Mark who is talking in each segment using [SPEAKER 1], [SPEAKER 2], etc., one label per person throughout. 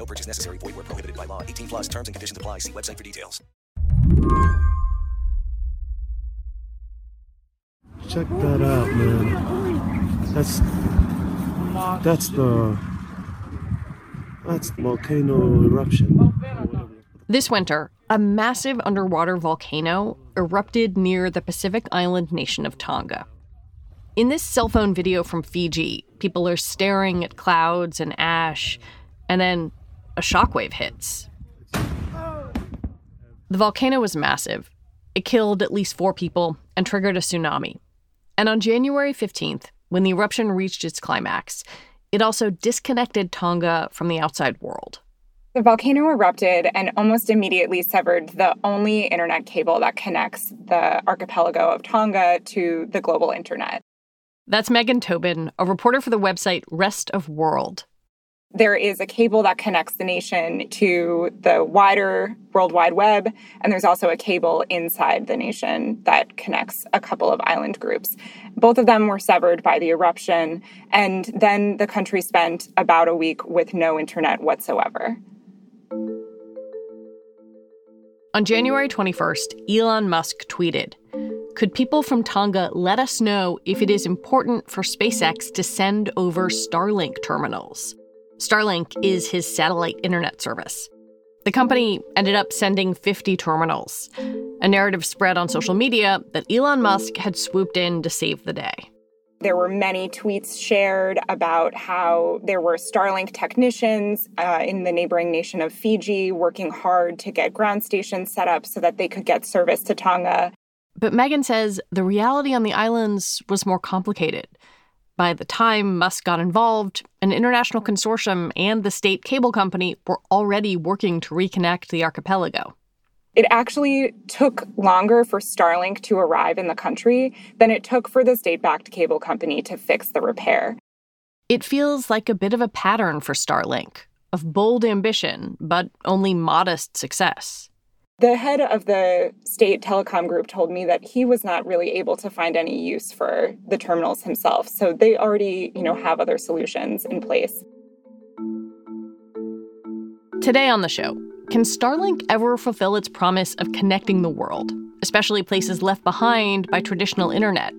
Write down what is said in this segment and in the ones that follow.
[SPEAKER 1] No purchase necessary. Void where prohibited by law. 18 plus terms and conditions apply. See website for details.
[SPEAKER 2] Check that out, man. That's that's the that's the volcano eruption.
[SPEAKER 3] This winter, a massive underwater volcano erupted near the Pacific island nation of Tonga. In this cell phone video from Fiji, people are staring at clouds and ash, and then a shockwave hits. The volcano was massive. It killed at least four people and triggered a tsunami. And on January 15th, when the eruption reached its climax, it also disconnected Tonga from the outside world.
[SPEAKER 4] The volcano erupted and almost immediately severed the only internet cable that connects the archipelago of Tonga to the global internet.
[SPEAKER 3] That's Megan Tobin, a reporter for the website Rest of World.
[SPEAKER 4] There is a cable that connects the nation to the wider World Wide Web, and there's also a cable inside the nation that connects a couple of island groups. Both of them were severed by the eruption, and then the country spent about a week with no internet whatsoever.
[SPEAKER 3] On January 21st, Elon Musk tweeted Could people from Tonga let us know if it is important for SpaceX to send over Starlink terminals? Starlink is his satellite internet service. The company ended up sending 50 terminals. A narrative spread on social media that Elon Musk had swooped in to save the day.
[SPEAKER 4] There were many tweets shared about how there were Starlink technicians uh, in the neighboring nation of Fiji working hard to get ground stations set up so that they could get service to Tonga.
[SPEAKER 3] But Megan says the reality on the islands was more complicated. By the time Musk got involved, an international consortium and the state cable company were already working to reconnect the archipelago.
[SPEAKER 4] It actually took longer for Starlink to arrive in the country than it took for the state backed cable company to fix the repair.
[SPEAKER 3] It feels like a bit of a pattern for Starlink of bold ambition, but only modest success.
[SPEAKER 4] The head of the state telecom group told me that he was not really able to find any use for the terminals himself. So they already, you know, have other solutions in place.
[SPEAKER 3] Today on the show, can Starlink ever fulfill its promise of connecting the world, especially places left behind by traditional internet?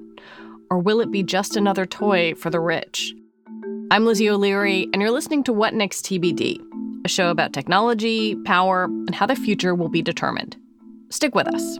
[SPEAKER 3] Or will it be just another toy for the rich? I'm Lizzie O'Leary, and you're listening to What Next TBD, a show about technology, power, and how the future will be determined. Stick with us.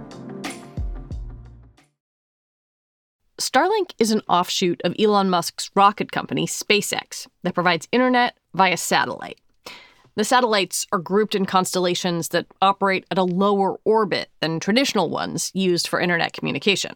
[SPEAKER 3] Starlink is an offshoot of Elon Musk's rocket company, SpaceX, that provides internet via satellite. The satellites are grouped in constellations that operate at a lower orbit than traditional ones used for internet communication.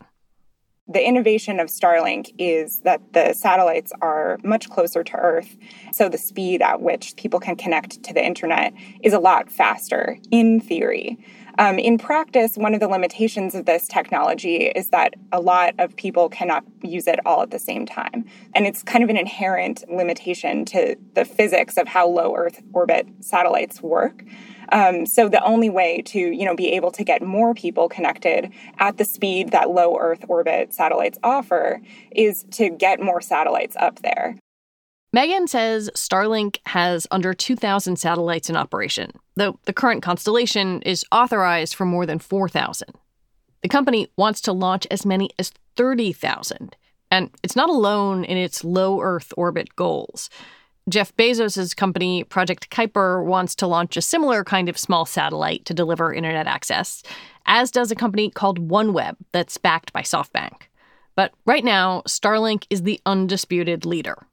[SPEAKER 4] The innovation of Starlink is that the satellites are much closer to Earth, so the speed at which people can connect to the internet is a lot faster, in theory. Um, in practice, one of the limitations of this technology is that a lot of people cannot use it all at the same time. And it's kind of an inherent limitation to the physics of how low Earth orbit satellites work. Um, so the only way to you know be able to get more people connected at the speed that low Earth orbit satellites offer is to get more satellites up there.
[SPEAKER 3] Megan says Starlink has under 2,000 satellites in operation, though the current constellation is authorized for more than 4,000. The company wants to launch as many as 30,000, and it's not alone in its low Earth orbit goals. Jeff Bezos' company, Project Kuiper, wants to launch a similar kind of small satellite to deliver internet access, as does a company called OneWeb that's backed by SoftBank. But right now, Starlink is the undisputed leader.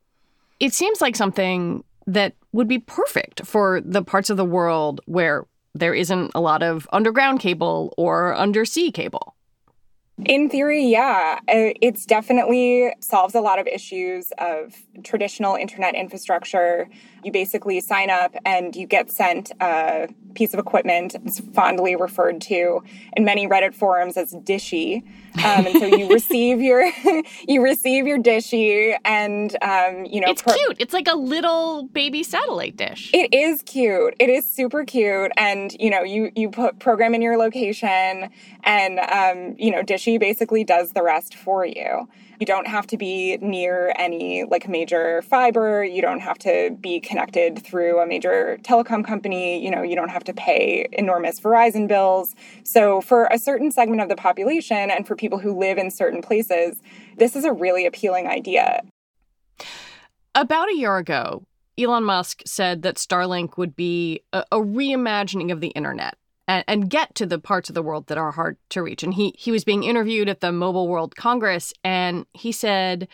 [SPEAKER 3] It seems like something that would be perfect for the parts of the world where there isn't a lot of underground cable or undersea cable.
[SPEAKER 4] In theory, yeah. Uh, it's definitely solves a lot of issues of traditional internet infrastructure. You basically sign up and you get sent a piece of equipment. It's fondly referred to in many Reddit forums as dishy. Um, and so you receive your you receive your dishy and um, you know
[SPEAKER 3] It's pro- cute. It's like a little baby satellite dish.
[SPEAKER 4] It is cute. It is super cute. And you know, you you put program in your location and um, you know, dishy basically does the rest for you. You don't have to be near any like major fiber. You don't have to be connected through a major telecom company. You know, you don't have to pay enormous Verizon bills. So, for a certain segment of the population and for people who live in certain places, this is a really appealing idea.
[SPEAKER 3] About a year ago, Elon Musk said that Starlink would be a, a reimagining of the internet and, and get to the parts of the world that are hard to reach. And he he was being interviewed at the Mobile World Congress, and he said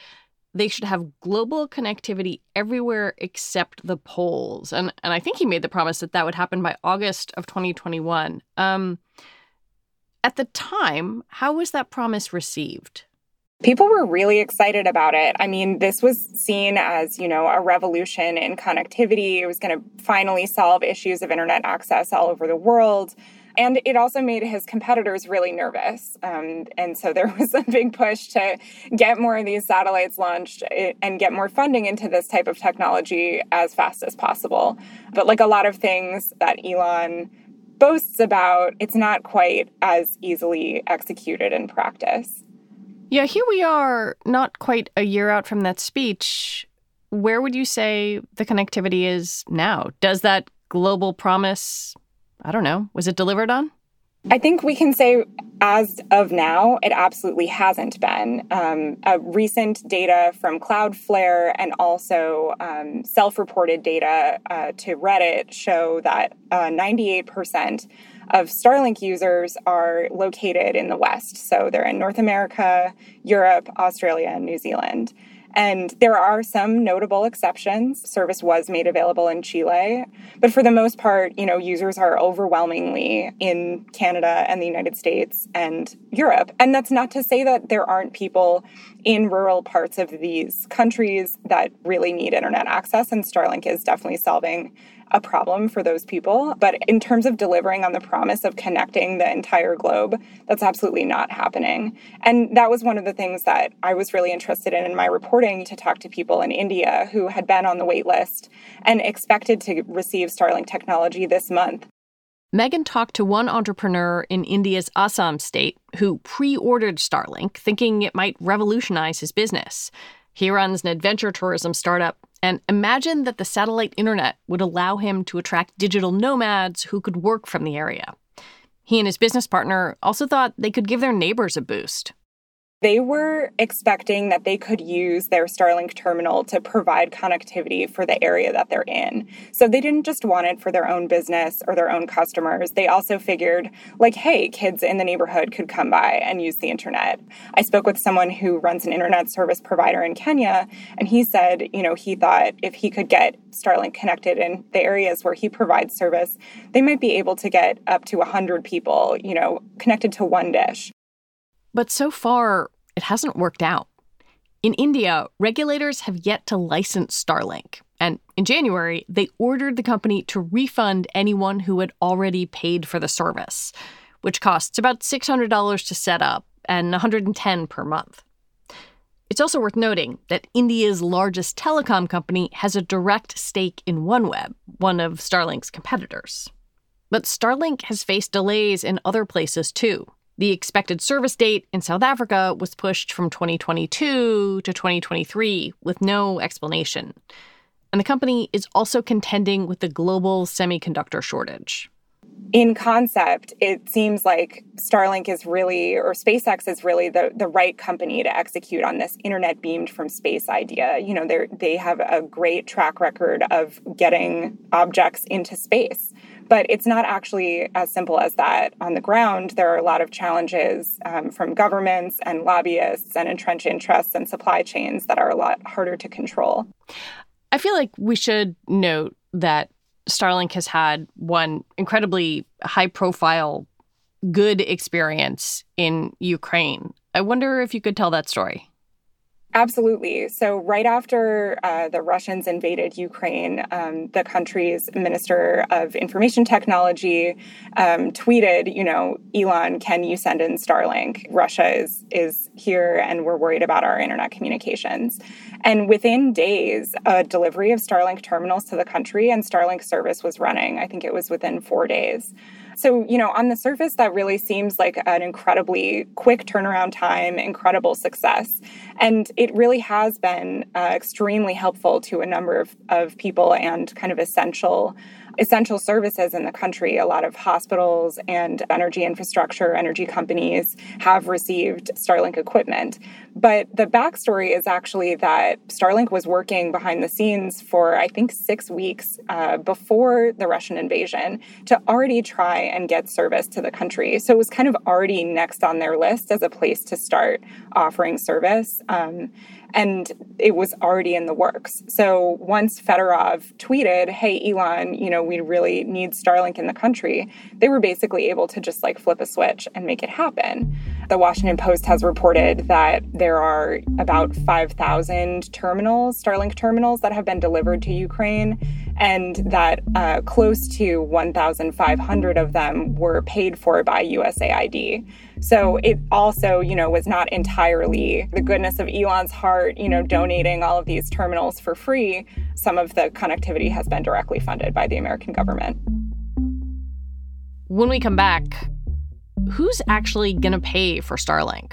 [SPEAKER 3] they should have global connectivity everywhere except the poles. And and I think he made the promise that that would happen by August of 2021. Um, at the time, how was that promise received?
[SPEAKER 4] People were really excited about it. I mean, this was seen as, you know, a revolution in connectivity. It was going to finally solve issues of internet access all over the world. And it also made his competitors really nervous. Um, and so there was a big push to get more of these satellites launched eh, and get more funding into this type of technology as fast as possible. But like a lot of things that Elon boasts about, it's not quite as easily executed in practice.
[SPEAKER 3] Yeah, here we are, not quite a year out from that speech. Where would you say the connectivity is now? Does that global promise, I don't know, was it delivered on?
[SPEAKER 4] I think we can say, as of now, it absolutely hasn't been. Um, recent data from Cloudflare and also um, self reported data uh, to Reddit show that uh, 98% of Starlink users are located in the West. So they're in North America, Europe, Australia, and New Zealand. And there are some notable exceptions. Service was made available in Chile, but for the most part, you know, users are overwhelmingly in Canada and the United States and Europe. And that's not to say that there aren't people in rural parts of these countries that really need internet access, and Starlink is definitely solving a problem for those people. But in terms of delivering on the promise of connecting the entire globe, that's absolutely not happening. And that was one of the things that I was really interested in in my reporting to talk to people in India who had been on the wait list and expected to receive Starlink technology this month.
[SPEAKER 3] Megan talked to one entrepreneur in India's Assam state who pre ordered Starlink, thinking it might revolutionize his business. He runs an adventure tourism startup and imagined that the satellite internet would allow him to attract digital nomads who could work from the area. He and his business partner also thought they could give their neighbors a boost.
[SPEAKER 4] They were expecting that they could use their Starlink terminal to provide connectivity for the area that they're in. So they didn't just want it for their own business or their own customers. They also figured, like, hey, kids in the neighborhood could come by and use the internet. I spoke with someone who runs an internet service provider in Kenya, and he said, you know, he thought if he could get Starlink connected in the areas where he provides service, they might be able to get up to 100 people, you know, connected to one dish.
[SPEAKER 3] But so far, it hasn't worked out. In India, regulators have yet to license Starlink. And in January, they ordered the company to refund anyone who had already paid for the service, which costs about $600 to set up and 110 per month. It's also worth noting that India's largest telecom company has a direct stake in OneWeb, one of Starlink's competitors. But Starlink has faced delays in other places too. The expected service date in South Africa was pushed from 2022 to 2023 with no explanation. and the company is also contending with the global semiconductor shortage.
[SPEAKER 4] In concept, it seems like Starlink is really, or SpaceX is really the, the right company to execute on this internet beamed from space idea. You know, they they have a great track record of getting objects into space. But it's not actually as simple as that on the ground. There are a lot of challenges um, from governments and lobbyists and entrenched interests and supply chains that are a lot harder to control.
[SPEAKER 3] I feel like we should note that Starlink has had one incredibly high profile, good experience in Ukraine. I wonder if you could tell that story.
[SPEAKER 4] Absolutely. So, right after uh, the Russians invaded Ukraine, um, the country's Minister of Information Technology um, tweeted, "You know, Elon, can you send in Starlink? Russia is is here, and we're worried about our internet communications." And within days, a delivery of Starlink terminals to the country and Starlink service was running. I think it was within four days. So, you know, on the surface, that really seems like an incredibly quick turnaround time, incredible success. And it really has been uh, extremely helpful to a number of, of people and kind of essential essential services in the country. A lot of hospitals and energy infrastructure, energy companies have received Starlink equipment. But the backstory is actually that Starlink was working behind the scenes for, I think, six weeks uh, before the Russian invasion to already try and get service to the country. So it was kind of already next on their list as a place to start offering service. Um, and it was already in the works. So once Fedorov tweeted, "Hey Elon, you know, we really need Starlink in the country," they were basically able to just like flip a switch and make it happen. The Washington Post has reported that there are about 5,000 terminals, Starlink terminals that have been delivered to Ukraine and that uh, close to 1,500 of them were paid for by USAID. So it also, you know, was not entirely the goodness of Elon's heart, you know, donating all of these terminals for free. Some of the connectivity has been directly funded by the American government.
[SPEAKER 3] When we come back, who's actually going to pay for Starlink?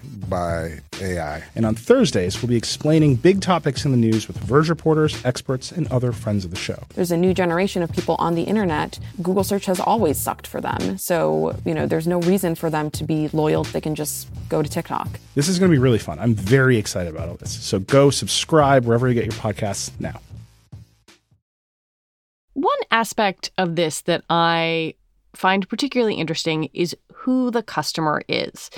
[SPEAKER 5] by AI.
[SPEAKER 6] And on Thursdays, we'll be explaining big topics in the news with Verge reporters, experts, and other friends of the show.
[SPEAKER 7] There's a new generation of people on the internet. Google search has always sucked for them. So, you know, there's no reason for them to be loyal. They can just go to TikTok.
[SPEAKER 6] This is going to be really fun. I'm very excited about all this. So go subscribe wherever you get your podcasts now.
[SPEAKER 3] One aspect of this that I find particularly interesting is who the customer is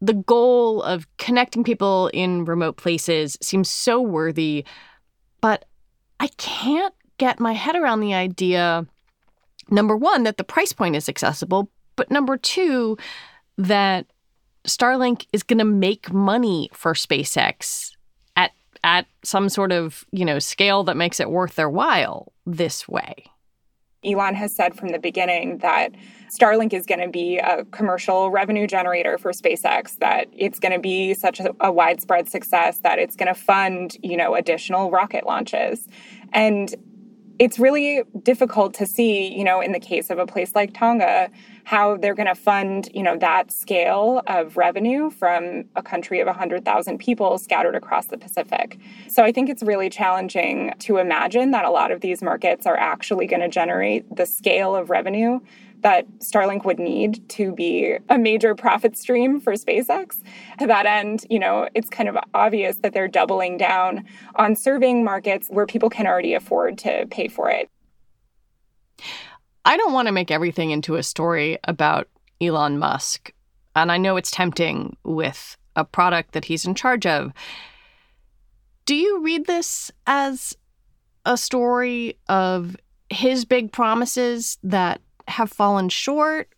[SPEAKER 3] the goal of connecting people in remote places seems so worthy, but I can't get my head around the idea number one, that the price point is accessible, but number two, that Starlink is going to make money for SpaceX at at some sort of, you know, scale that makes it worth their while this way.
[SPEAKER 4] Elon has said from the beginning that Starlink is going to be a commercial revenue generator for SpaceX, that it's going to be such a, a widespread success that it's going to fund, you know, additional rocket launches. And it's really difficult to see, you know, in the case of a place like Tonga, how they're going to fund, you know, that scale of revenue from a country of 100,000 people scattered across the Pacific. So I think it's really challenging to imagine that a lot of these markets are actually going to generate the scale of revenue that Starlink would need to be a major profit stream for SpaceX. To that end, you know, it's kind of obvious that they're doubling down on serving markets where people can already afford to pay for it.
[SPEAKER 3] I don't want to make everything into a story about Elon Musk. And I know it's tempting with a product that he's in charge of. Do you read this as a story of his big promises that have fallen short?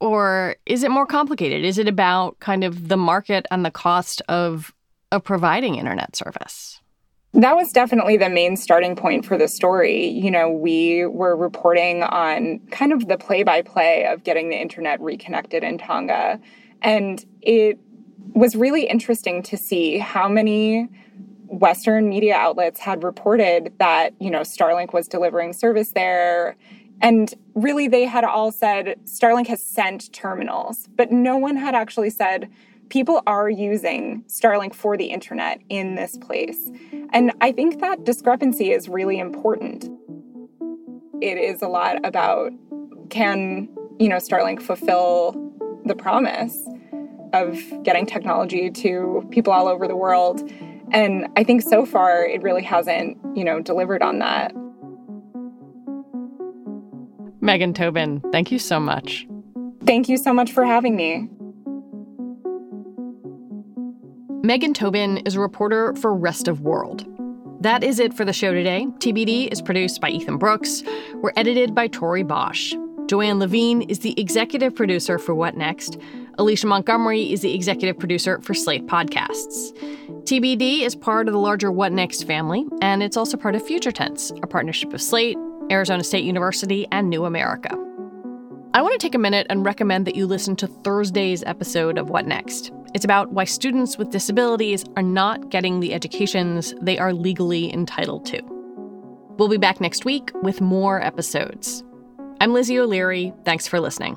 [SPEAKER 3] Or is it more complicated? Is it about kind of the market and the cost of, of providing internet service?
[SPEAKER 4] That was definitely the main starting point for the story. You know, we were reporting on kind of the play by play of getting the internet reconnected in Tonga. And it was really interesting to see how many Western media outlets had reported that, you know, Starlink was delivering service there. And really, they had all said Starlink has sent terminals, but no one had actually said people are using Starlink for the internet in this place. And I think that discrepancy is really important. It is a lot about can, you know, Starlink fulfill the promise of getting technology to people all over the world and I think so far it really hasn't, you know, delivered on that.
[SPEAKER 3] Megan Tobin, thank you so much.
[SPEAKER 4] Thank you so much for having me.
[SPEAKER 3] Megan Tobin is a reporter for Rest of World. That is it for the show today. TBD is produced by Ethan Brooks. We're edited by Tori Bosch. Joanne Levine is the executive producer for What Next. Alicia Montgomery is the executive producer for Slate Podcasts. TBD is part of the larger What Next family, and it's also part of Future Tense, a partnership of Slate, Arizona State University, and New America. I want to take a minute and recommend that you listen to Thursday's episode of What Next. It's about why students with disabilities are not getting the educations they are legally entitled to. We'll be back next week with more episodes. I'm Lizzie O'Leary. Thanks for listening.